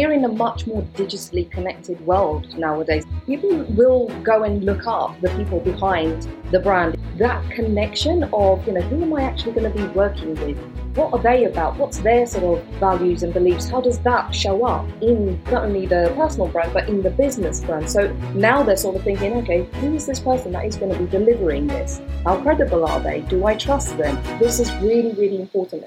we're in a much more digitally connected world nowadays. People will go and look up the people behind the brand. That connection of, you know, who am I actually going to be working with? What are they about? What's their sort of values and beliefs? How does that show up in not only the personal brand, but in the business brand? So now they're sort of thinking, okay, who is this person that is going to be delivering this? How credible are they? Do I trust them? This is really, really important.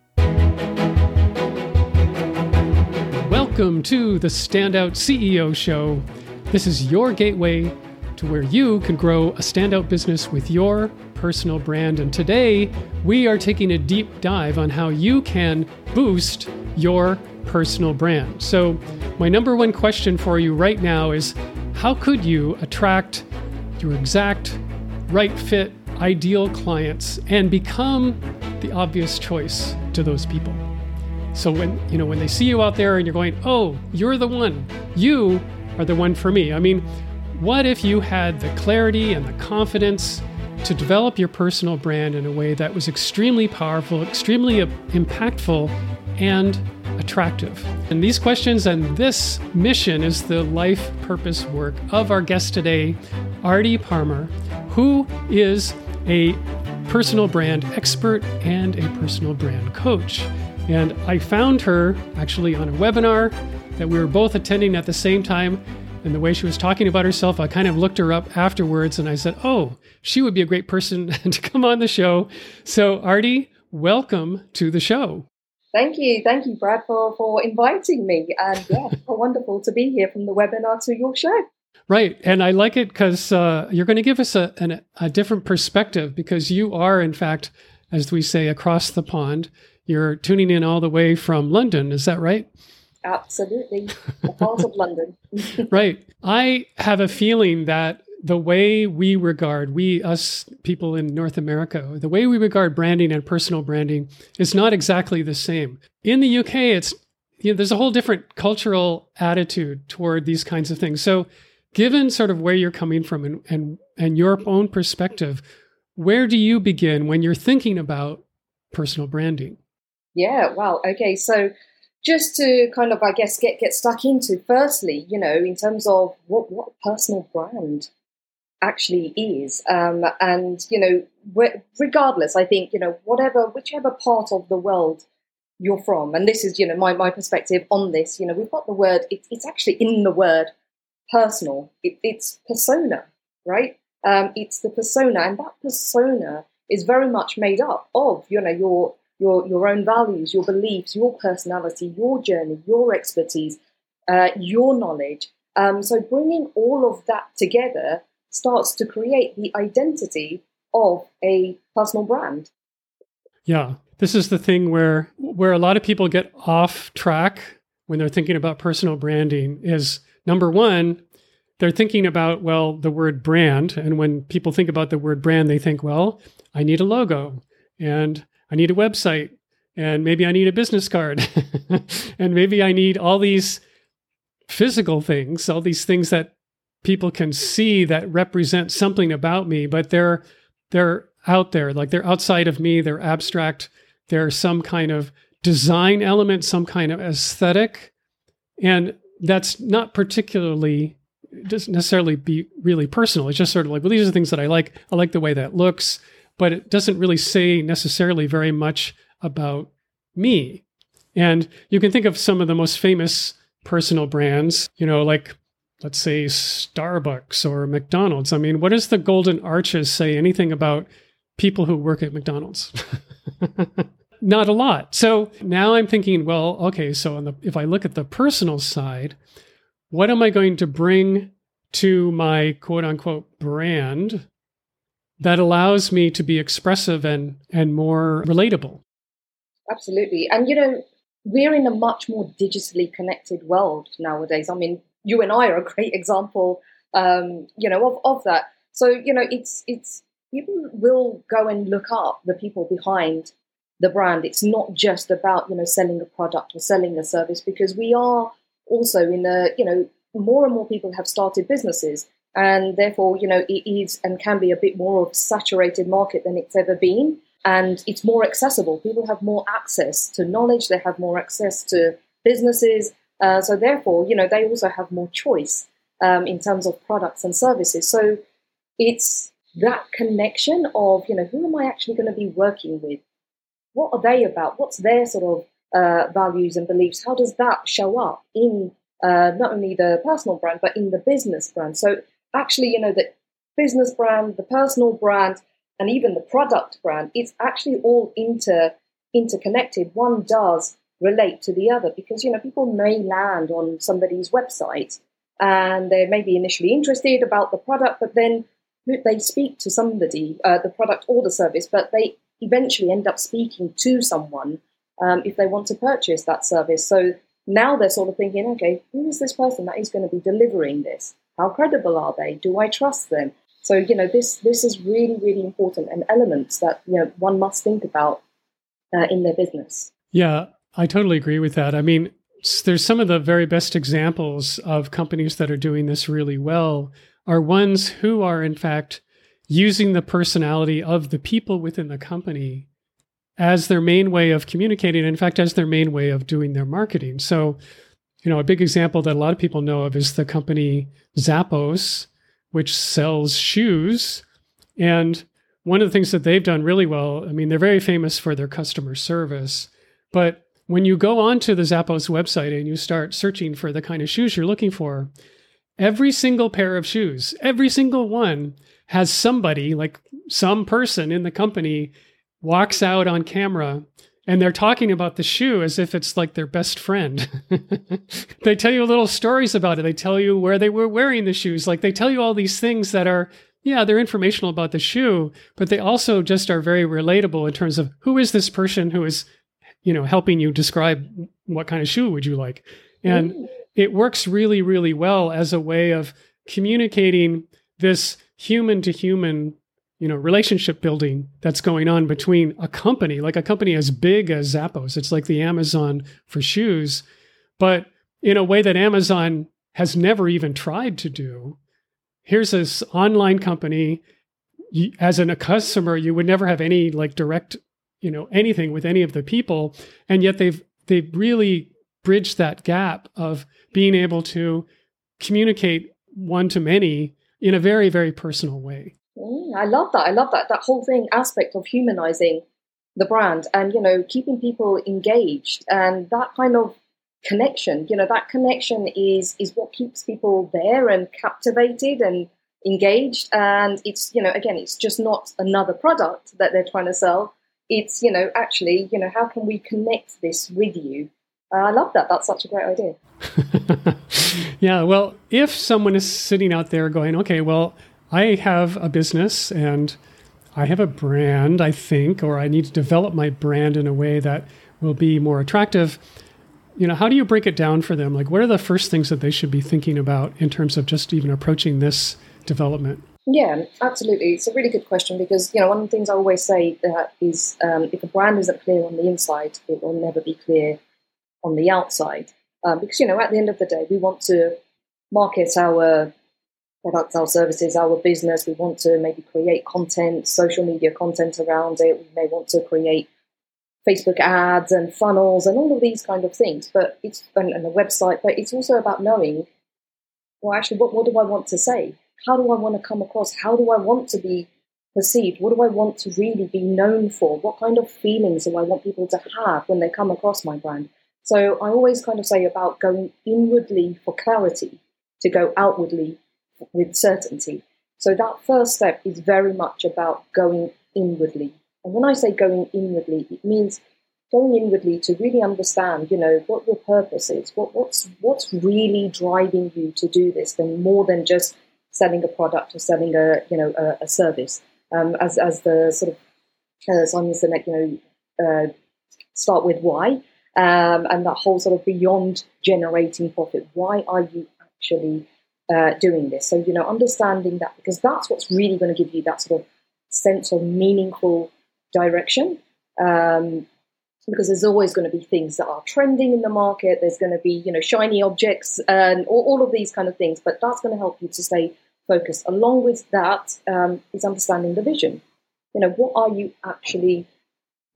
Welcome to the Standout CEO Show. This is your gateway to where you can grow a standout business with your personal brand. And today we are taking a deep dive on how you can boost your personal brand. So, my number one question for you right now is how could you attract your exact right fit, ideal clients and become the obvious choice to those people? So when you know when they see you out there and you're going, "Oh, you're the one. You are the one for me." I mean, what if you had the clarity and the confidence to develop your personal brand in a way that was extremely powerful, extremely uh, impactful, and attractive? And these questions and this mission is the life purpose work of our guest today, Aarti Parmar, who is a personal brand expert and a personal brand coach. And I found her actually on a webinar that we were both attending at the same time. And the way she was talking about herself, I kind of looked her up afterwards and I said, Oh, she would be a great person to come on the show. So, Aarti, welcome to the show. Thank you. Thank you, Brad, for, for inviting me. And yeah, wonderful to be here from the webinar to your show. Right. And I like it because uh, you're going to give us a, an, a different perspective because you are, in fact, as we say, across the pond. You're tuning in all the way from London, is that right? Absolutely. The heart of London. right. I have a feeling that the way we regard, we, us people in North America, the way we regard branding and personal branding is not exactly the same. In the UK, it's, you know, there's a whole different cultural attitude toward these kinds of things. So, given sort of where you're coming from and, and, and your own perspective, where do you begin when you're thinking about personal branding? Yeah, wow. Okay, so just to kind of, I guess, get get stuck into. Firstly, you know, in terms of what what personal brand actually is, um, and you know, regardless, I think you know, whatever, whichever part of the world you're from, and this is you know my my perspective on this. You know, we've got the word. It, it's actually in the word personal. It, it's persona, right? Um, it's the persona, and that persona is very much made up of you know your your, your own values, your beliefs, your personality, your journey, your expertise, uh, your knowledge. Um, so bringing all of that together starts to create the identity of a personal brand. Yeah, this is the thing where where a lot of people get off track when they're thinking about personal branding is number one, they're thinking about well the word brand, and when people think about the word brand, they think well I need a logo and I need a website and maybe I need a business card and maybe I need all these physical things, all these things that people can see that represent something about me, but they're they're out there, like they're outside of me, they're abstract, they're some kind of design element, some kind of aesthetic. And that's not particularly doesn't necessarily be really personal. It's just sort of like, well, these are the things that I like. I like the way that looks but it doesn't really say necessarily very much about me. And you can think of some of the most famous personal brands, you know, like let's say Starbucks or McDonald's. I mean, what does the golden arches say anything about people who work at McDonald's? Not a lot. So now I'm thinking, well, okay, so the, if I look at the personal side, what am I going to bring to my quote unquote brand that allows me to be expressive and and more relatable. Absolutely. And you know we're in a much more digitally connected world nowadays. I mean you and i are a great example um, you know of, of that. So you know it's it's people will go and look up the people behind the brand. It's not just about you know selling a product or selling a service because we are also in a you know more and more people have started businesses and therefore, you know, it is and can be a bit more of a saturated market than it's ever been. And it's more accessible. People have more access to knowledge, they have more access to businesses, Uh, so therefore, you know, they also have more choice um, in terms of products and services. So it's that connection of, you know, who am I actually going to be working with? What are they about? What's their sort of uh, values and beliefs? How does that show up in uh, not only the personal brand, but in the business brand? So actually, you know, the business brand, the personal brand, and even the product brand, it's actually all inter interconnected. One does relate to the other because you know people may land on somebody's website and they may be initially interested about the product, but then they speak to somebody, uh, the product or the service, but they eventually end up speaking to someone um, if they want to purchase that service. So now they're sort of thinking, okay, who is this person that is going to be delivering this? How credible are they? Do I trust them? So you know this this is really really important and elements that you know one must think about uh, in their business. Yeah, I totally agree with that. I mean, there's some of the very best examples of companies that are doing this really well are ones who are in fact using the personality of the people within the company as their main way of communicating in fact as their main way of doing their marketing so you know a big example that a lot of people know of is the company zappos which sells shoes. And one of the things that they've done really well i mean they're very famous for their customer service. But when you go onto the zappos website and you start searching for the kind of shoes you're looking for every single pair of shoes every single one has somebody like some person in the company walks out on camera and they're talking about the shoe as if it's like their best friend. they tell you little stories about it. They tell you where they were wearing the shoes. Like they tell you all these things that are, yeah, they're informational about the shoe, but they also just are very relatable in terms of who is this person who is, you know, helping you describe what kind of shoe would you like. And it works really, really well as a way of communicating this human to human you know relationship building that's going on between a company like a company as big as Zappos. It's like the Amazon for shoes, but in a way that Amazon has never even tried to do. Here's this online company. As an, a customer, you would never have any like direct, you know, anything with any of the people, and yet they've they've really bridged that gap of being able to communicate one to many in a very very personal way. Mm, I love that. I love that. That whole thing aspect of humanizing the brand and, you know, keeping people engaged and that kind of connection, you know, that connection is is what keeps people there and captivated and engaged. And it's, you know, again, it's just not another product that they're trying to sell. It's, you know, actually, you know, how can we connect this with you? Uh, I love that. That's such a great idea. yeah. Well, if someone is sitting out there going, okay, well, I have a business and I have a brand, I think, or I need to develop my brand in a way that will be more attractive. You know, how do you break it down for them? Like, what are the first things that they should be thinking about in terms of just even approaching this development? Yeah, absolutely. It's a really good question because you know one of the things I always say that is um, if a brand isn't clear on the inside, it will never be clear on the outside. Um, because you know at the end of the day, we want to market our products, our services, our business. We want to maybe create content, social media content around it. We may want to create Facebook ads and funnels and all of these kind of things. But it's and, and website. But it's also about knowing, well, actually, what, what do I want to say? How do I want to come across? How do I want to be perceived? What do I want to really be known for? What kind of feelings do I want people to have when they come across my brand? So I always kind of say about going inwardly for clarity to go outwardly with certainty. So that first step is very much about going inwardly. And when I say going inwardly, it means going inwardly to really understand, you know, what your purpose is, what, what's what's really driving you to do this, then more than just selling a product or selling a you know a, a service. Um, as as the sort of as uh, Simon Sinek, you know, uh, start with why, um, and that whole sort of beyond generating profit. Why are you actually uh, doing this. So, you know, understanding that because that's what's really going to give you that sort of sense of meaningful direction. Um, because there's always going to be things that are trending in the market. There's going to be, you know, shiny objects and all, all of these kind of things. But that's going to help you to stay focused. Along with that um, is understanding the vision. You know, what are you actually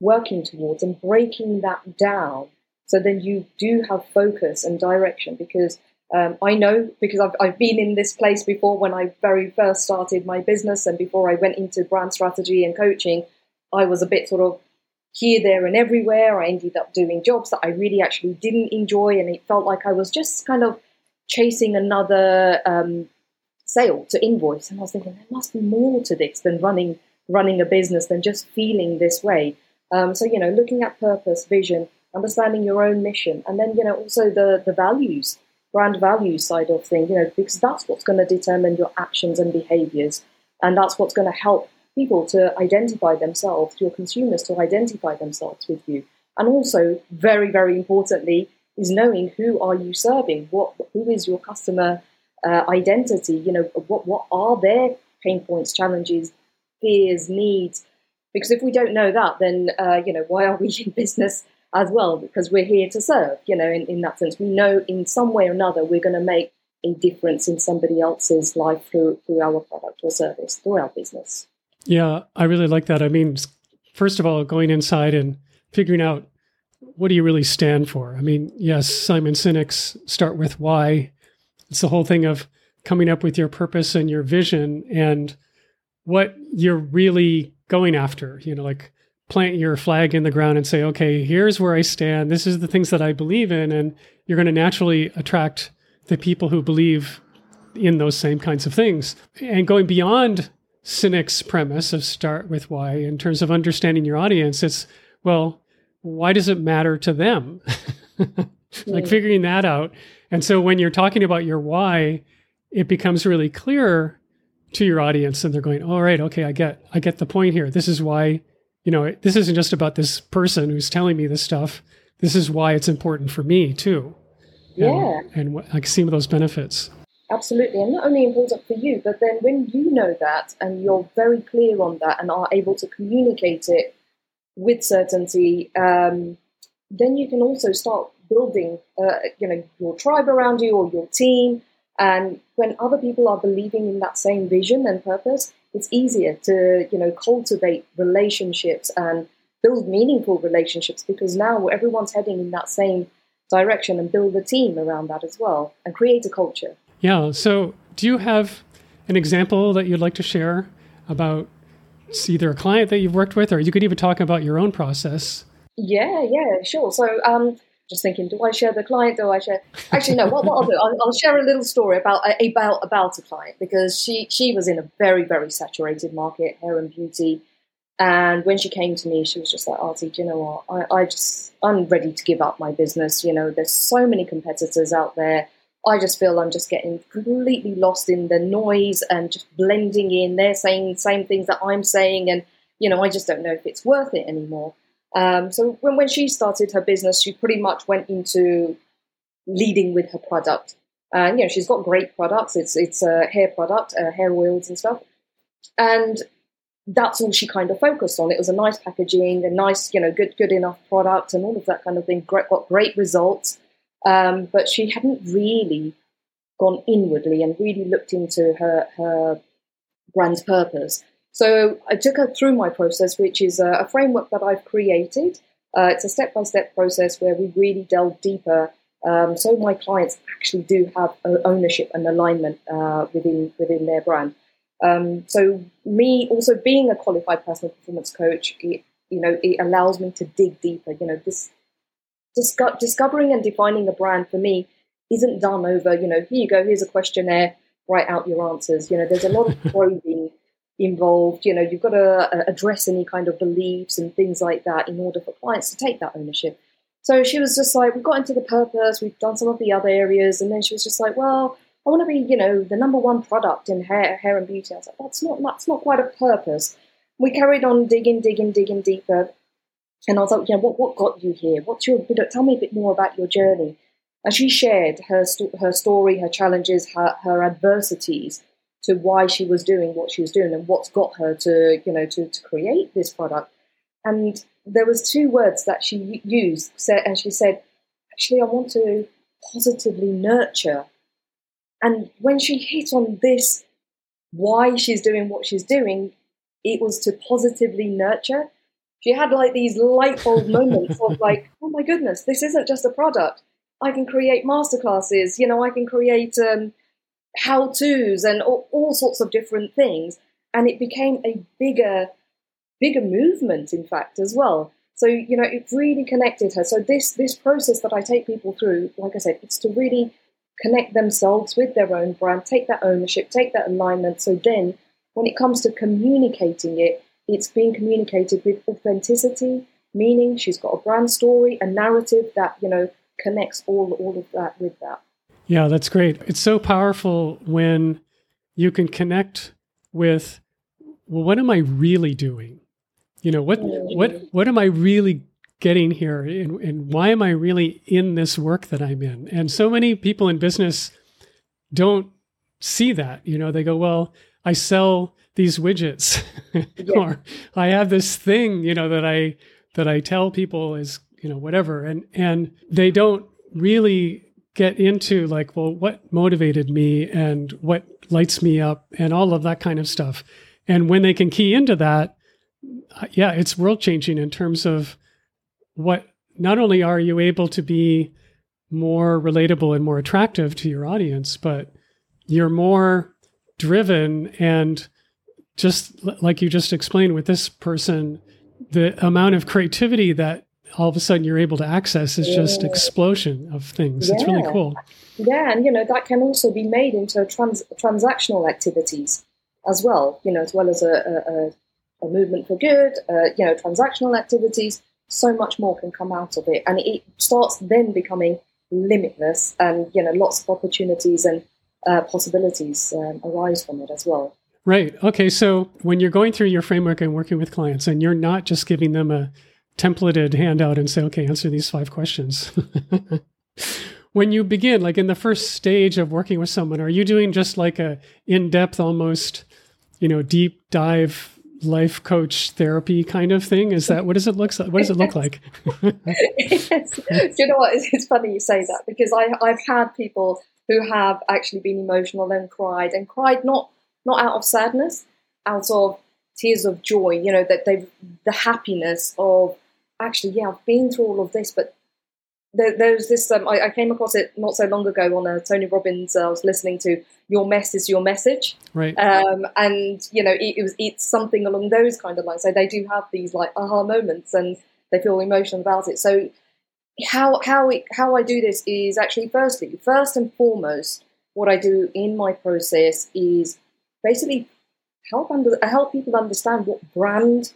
working towards and breaking that down So then you do have focus and direction because um, I know because I've, I've been in this place before when I very first started my business and before I went into brand strategy and coaching, I was a bit sort of here, there, and everywhere. I ended up doing jobs that I really actually didn't enjoy, and it felt like I was just kind of chasing another um, sale to invoice. And I was thinking there must be more to this than running running a business than just feeling this way. Um, so you know, looking at purpose, vision, understanding your own mission, and then you know also the the values, brand value side of thing. You know, because that's what's going to determine your actions and behaviors, and that's what's going to help people to identify themselves, your consumers to identify themselves with you, and also very very importantly is knowing who are you serving, what who is your customer uh, identity. You know, what what are their pain points, challenges, fears, needs. Because if we don't know that, then uh, you know why are we in business as well? Because we're here to serve. You know, in, in that sense, we know in some way or another we're going to make a difference in somebody else's life through through our product or service, through our business. Yeah, I really like that. I mean, first of all, going inside and figuring out what do you really stand for. I mean, yes, Simon Sinek's start with why. It's the whole thing of coming up with your purpose and your vision and what you're really going after. You know, like plant your flag in the ground and say, okay, here's where I stand. This is the things that I believe in. And you're going to naturally attract the people who believe in those same kinds of things. And going beyond Sinek's premise of start with why, in terms of understanding your audience, it's, well, why does it matter to them? like figuring that out. And so when you're talking about your why, it becomes really clear to your audience and they're going, "All right, okay, I get I get the point here. This is why, you know, this isn't just about this person who's telling me this stuff. This is why it's important for me too." Yeah. And, and I can see those benefits. Absolutely, and not only important for you, but then when you know that and you're very clear on that and are able to communicate it with certainty, um, then you can also start building, uh, you know, your tribe around you or your team, and when other people are believing in that same vision and purpose, it's easier to, you know, cultivate relationships and build meaningful relationships because now everyone's heading in that same direction and build a team around that as well and create a culture. Yeah. So, do you have an example that you'd like to share about either a client that you've worked with, or you could even talk about your own process? Yeah, yeah, sure. So, um, just thinking, do I share the client? Do I share? Actually, no. What, what I'll do, I'll, I'll, share a little story about uh, about about a client because she she was in a very very saturated market, hair and beauty, and when she came to me, she was just like, "Aarti, do you know what? I, I just I'm ready to give up my business. You know, there's so many competitors out there. I just feel I'm just getting completely lost in the noise and just blending in. They're saying the same things that I'm saying, and you know, I just don't know if it's worth it anymore." Um, so when, when she started her business, she pretty much went into leading with her product. And you know, she's got great products. It's it's a hair product, uh, hair oils and stuff, and that's all she kind of focused on. It was a nice packaging, a nice, you know, good good enough product, and all of that kind of thing. Great, got great results, um, but she hadn't really gone inwardly and really looked into her her brand's purpose. So I took her through my process, which is a, a framework that I've created. Uh, it's a step by step process where we really delve deeper. Um, so my clients actually do have ownership and alignment uh, within within their brand. Um, so me also being a qualified personal performance coach, it, you know, it allows me to dig deeper. You know, this disco- discovering and defining a brand for me isn't done over. You know, here you go. Here's a questionnaire. Write out your answers. You know, there's a lot of probing involved. You know, you've got to uh, address any kind of beliefs and things like that in order for clients to take that ownership. So she was just like, we got into the purpose, we've done some of the other areas, and then she was just like, well, I want to be, you know, the number one product in hair, hair and beauty. I was like, that's not, that's not quite a purpose. We carried on digging, digging, digging deeper, and I was like, yeah, what, what got you here? What's your, tell me a bit more about your journey. And she shared her her story, her challenges, her, her adversities, to why she was doing what she was doing and what's got her to you know to, to create this product. And there was two words that she used and she said actually i want to positively nurture. And when she hit on this why she's doing what she's doing it was to positively nurture. She had like these light bulb moments of like, oh my goodness, this isn't just a product. I can create masterclasses, you know, I can create um, how to's and all, all sorts of different things. And it became a bigger, bigger movement, in fact, as well. So, you know, it really connected her. So this this process that I take people through, like I said, it's to really connect themselves with their own brand, take that ownership, take that alignment. So then when it comes to communicating it, it's being communicated with authenticity, meaning she's got a brand story, a narrative that, you know, connects all all of that with that. Yeah, that's great. It's so powerful when you can connect with well, what am I really doing? You know, what what what am I really getting here and, and why am I really in this work that I'm in? And so many people in business don't see that. You know, they go, Well, I sell these widgets yeah. or I have this thing, you know, that I that I tell people is, you know, whatever. And and they don't really get into like, well, what motivated me and what lights me up and all of that kind of stuff. And when they can key into that, uh, yeah, it's world changing in terms of what not only are you able to be more relatable and more attractive to your audience, but you're more driven and just like you just explained with this person, the amount of creativity that all of a sudden you're able to access is yeah. just explosion of things. Yeah. It's really cool. Yeah, and you know that can also be made into trans- transactional activities as well. You know, as well as a, a, a movement for good, uh, you know, transactional activities, so much more can come out of it. And it starts then becoming limitless and, you know, lots of opportunities and uh, possibilities um, arise from it as well. Right. Okay. So when you're going through your framework and working with clients, and you're not just giving them a templated handout and say, okay, answer these five questions. when you begin, like in the first stage of working with someone, are you doing just like a in-depth, almost, you know, deep dive life coach therapy kind of thing? Is that what does it look like? What does it look like? yes. You know what? It's funny you say that because I, I've had people who have actually been emotional and cried and cried not not out of sadness, out of tears of joy. You know that they've the happiness of actually yeah I've been through all of this, but there, there's this. Um, I, I, came across it not so long ago on a Tony Robbins. Uh, I was listening to "Your Mess Is Your Message," right? Um, and you know, it, it, was it's something along those kind of lines. So they do have these like aha moments, and they feel emotional about it. So how how it, how I do this is actually firstly, first and foremost, what I do in my process is basically help under, help people understand what brand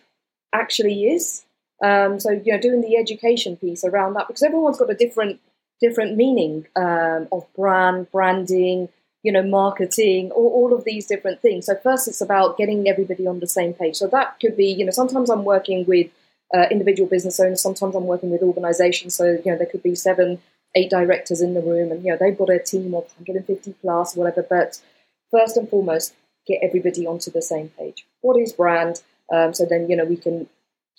actually is. Um, so you know, doing the education piece around that because everyone's got a different different meaning um, of brand, branding, you know, marketing, all, all of these different things. So first, it's about getting everybody on the same page. So that could be, you know, sometimes I'm working with uh, individual business owners, sometimes I'm working with organizations. So you know, there could be seven, eight directors in the room, and you know, they've got a team of 150 plus, whatever. But first and foremost, get everybody onto the same page. What is brand? Um, so then, you know, we can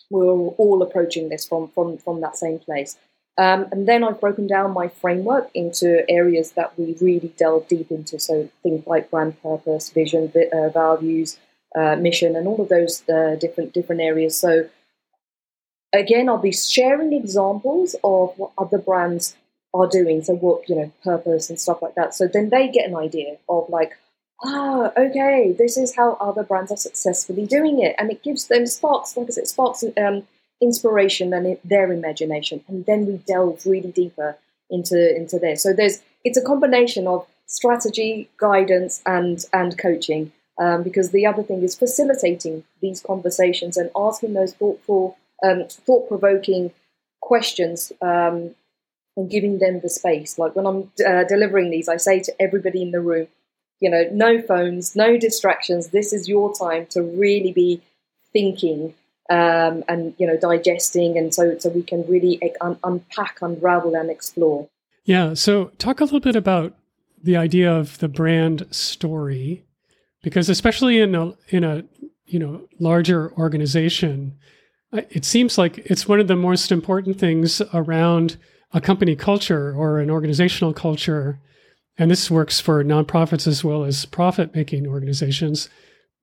we're all approaching this from from from that same place. Um, and then I've broken down my framework into areas that we really delve deep into. So things like brand purpose, vision, uh, values, uh, mission, and all of those uh, different different areas. So again, I'll be sharing examples of what other brands are doing. So what you know, purpose and stuff like that. So then they get an idea of like, ah, okay, this is how other brands are successfully doing it, and it gives them sparks, like I said, sparks um, inspiration and their imagination, and then we delve really deeper into into this. So there's it's a combination of strategy, guidance, and and coaching. Um, because the other thing is facilitating these conversations and asking those thoughtful, um, thought provoking questions um, and giving them the space. Like when I'm uh, delivering these, I say to everybody in the room, you know, no phones, no distractions. This is your time to really be thinking um, and you know digesting, and so so we can really un- unpack, unravel, and explore. Yeah. So talk a little bit about the idea of the brand story, because especially in a in a you know larger organization, it seems like it's one of the most important things around a company culture or an organizational culture and this works for nonprofits as well as profit making organizations,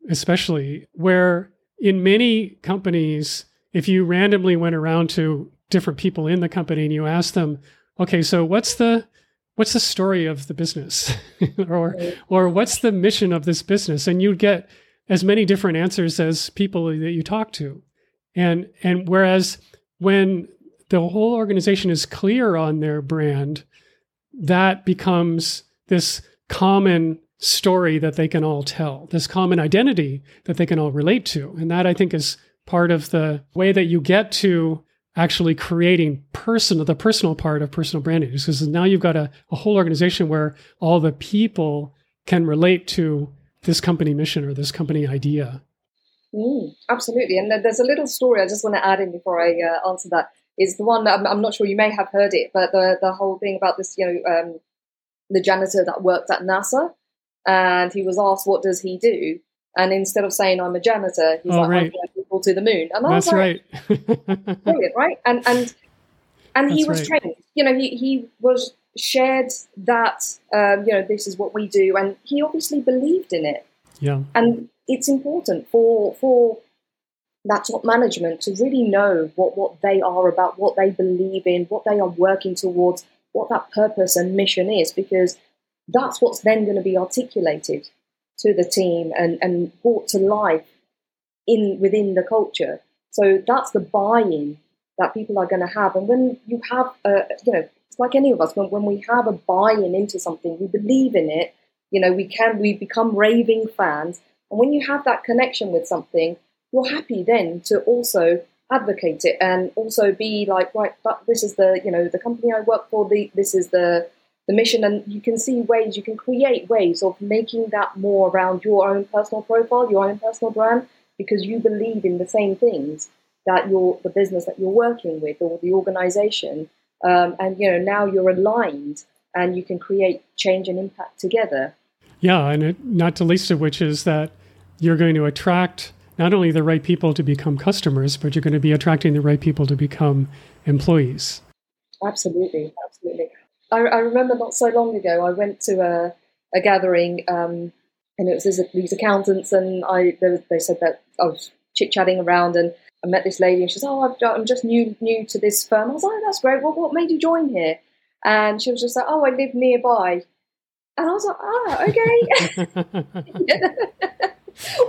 especially where in many companies, if you randomly went around to different people in the company and you asked them, okay, so what's the what's the story of the business, or or what's the mission of this business, and you'd get as many different answers as people that you talk to, and and whereas when the whole organization is clear on their brand, that becomes this common story that they can all tell, this common identity that they can all relate to. And that I think is part of the way that you get to actually creating personal the personal part of personal branding. Because now you've got a, a whole organization where all the people can relate to this company mission or this company idea. Mm, absolutely. And there's a little story i just want to add in before i uh, answer that is the one that I'm, I'm, not sure you may have heard it but the, the whole thing about this you know um, the janitor that worked at nasa and he was asked what does he do and instead of saying I'm a janitor, he's oh, like, right. I'm people to the moon. And I That's was like, right. brilliant, right? And and and he was right. trained. You know, he he was shared that um, you know this is what we do, and he obviously believed in it. Yeah. And it's important for for that top management to really know what what they are about, what they believe in, what they are working towards, what that purpose and mission is, because that's what's then going to be articulated to the team and, and brought to life in within the culture. So that's the buy-in that people are going to have. And when you have, a, you know, it's like any of us, when, when we have a buy-in into something, we believe in it, you know, we can, we become raving fans. And when you have that connection with something, you're happy then to also advocate it and also be like, right, that, this is the, you know, the company I work for, the, this is the, the mission. And you can see ways you can create ways of making that more around your own personal profile your own personal brand because you believe in the same things that your the business that you're working with or the organization. Um, and you know now you're aligned and you can create change and impact together. Yeah and it, not the least of which is that you're going to attract not only the right people to become customers but you're going to be attracting the right people to become employees absolutely absolutely I, I, remember not so long ago, I went to a, a gathering, um, and it was this, these accountants, and I they, they said that I was chit chatting around, and I met this lady, and she said, "Oh, i am just new new to this firm." I was like, oh, "That's great. Well, what made you join here?" And she was just like, "Oh, I live nearby." And I was like, "Ah, okay."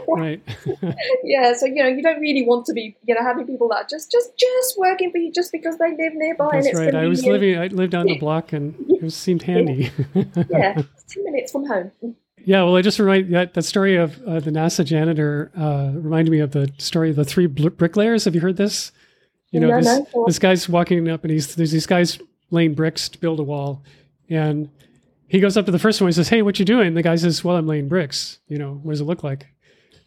right. yeah, so you know, you don't really want to be, you know, having people that just just just working for you just because they live nearby. That's and it's right. I was living, I lived down the block, and it seemed handy. yeah, ten minutes from home. Yeah, well, I just remind that that story of uh, the NASA janitor uh, reminded me of the story of the three bricklayers. Have you heard this? You know, no, this, no, this guy's walking up, and he's there's these guys laying bricks to build a wall, and he goes up to the first one. He says, "Hey, what you doing?" The guy says, "Well, I'm laying bricks. You know, what does it look like?"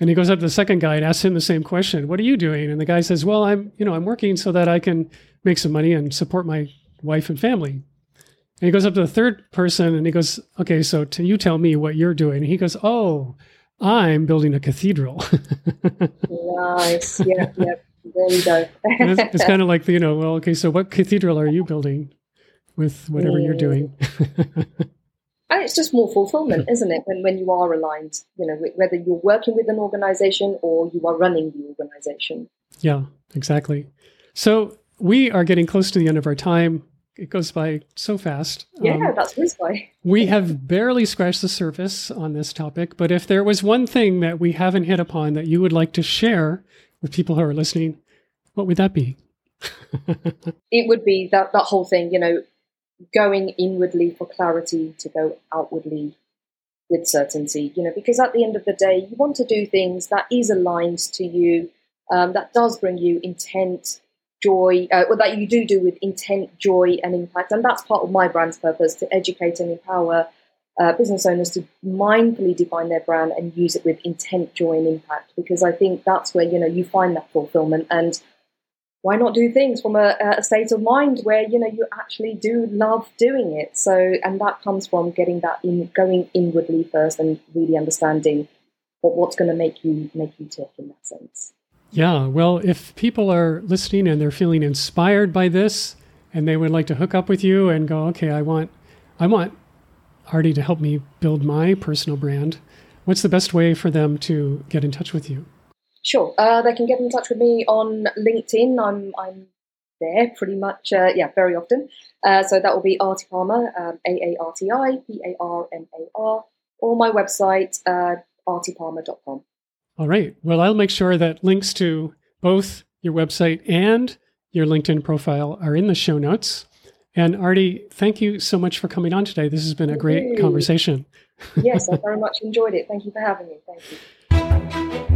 And he goes up to the second guy and asks him the same question. What are you doing? And the guy says, Well, I'm, you know, I'm working so that I can make some money and support my wife and family. And he goes up to the third person and he goes, Okay, so to you tell me what you're doing. And he goes, Oh, I'm building a cathedral. nice. Yeah, yeah. There go. it's, it's kind of like, you know, well, okay, so what cathedral are you building with whatever mm. you're doing? And it's just more fulfillment, isn't it? When, when you are aligned, you know, whether you're working with an organization or you are running the organization. Yeah, exactly. So we are getting close to the end of our time. It goes by so fast. Yeah, um, that's whiz by. we have barely scratched the surface on this topic, but if there was one thing that we haven't hit upon that you would like to share with people who are listening, what would that be? it would be that that whole thing, you know, going inwardly for clarity to go outwardly with certainty, you know, because at the end of the day, you want to do things that is aligned to you, um, that does bring you intent, joy, uh, or that you do do with intent, joy, and impact. And that's part of my brand's purpose to educate and empower uh, business owners to mindfully define their brand and use it with intent, joy, and impact. Because I think that's where you know you find that fulfillment and why not do things from a, a, state of mind where you know you actually do love doing it? So and that comes from getting that in going inwardly first and really understanding what, what's going to make you make you tick in that sense. Yeah well if people are listening and they're feeling inspired by this and they would like to hook up with you and go okay i want i want aarti to help me build my personal brand what's the best way for them to get in touch with you Sure. Uh, they can get in touch with me on LinkedIn. I'm I'm there pretty much, uh, yeah, very often. Uh, so that will be Aarti Parmar, um, A A R T I P A R M A R, or my website, uh, aartiparmar.com. All right. Well, I'll make sure that links to both your website and your LinkedIn profile are in the show notes. And Aarti, thank you so much for coming on today. This has been a great conversation. yes, I very much enjoyed it. Thank you for having me. Thank you.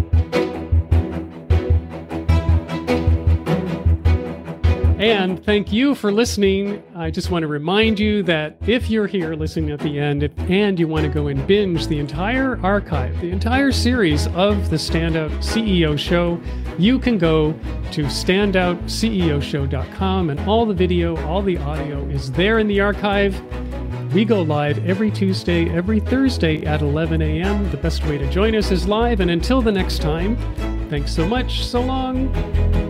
And thank you for listening. I just want to remind you that if you're here listening at the end and you want to go and binge the entire archive, the entire series of the Standout CEO Show, you can go to standoutceoshow.com and all the video, all the audio is there in the archive. We go live every Tuesday, every Thursday at 11 a.m. The best way to join us is live. And until the next time, thanks so much. So long.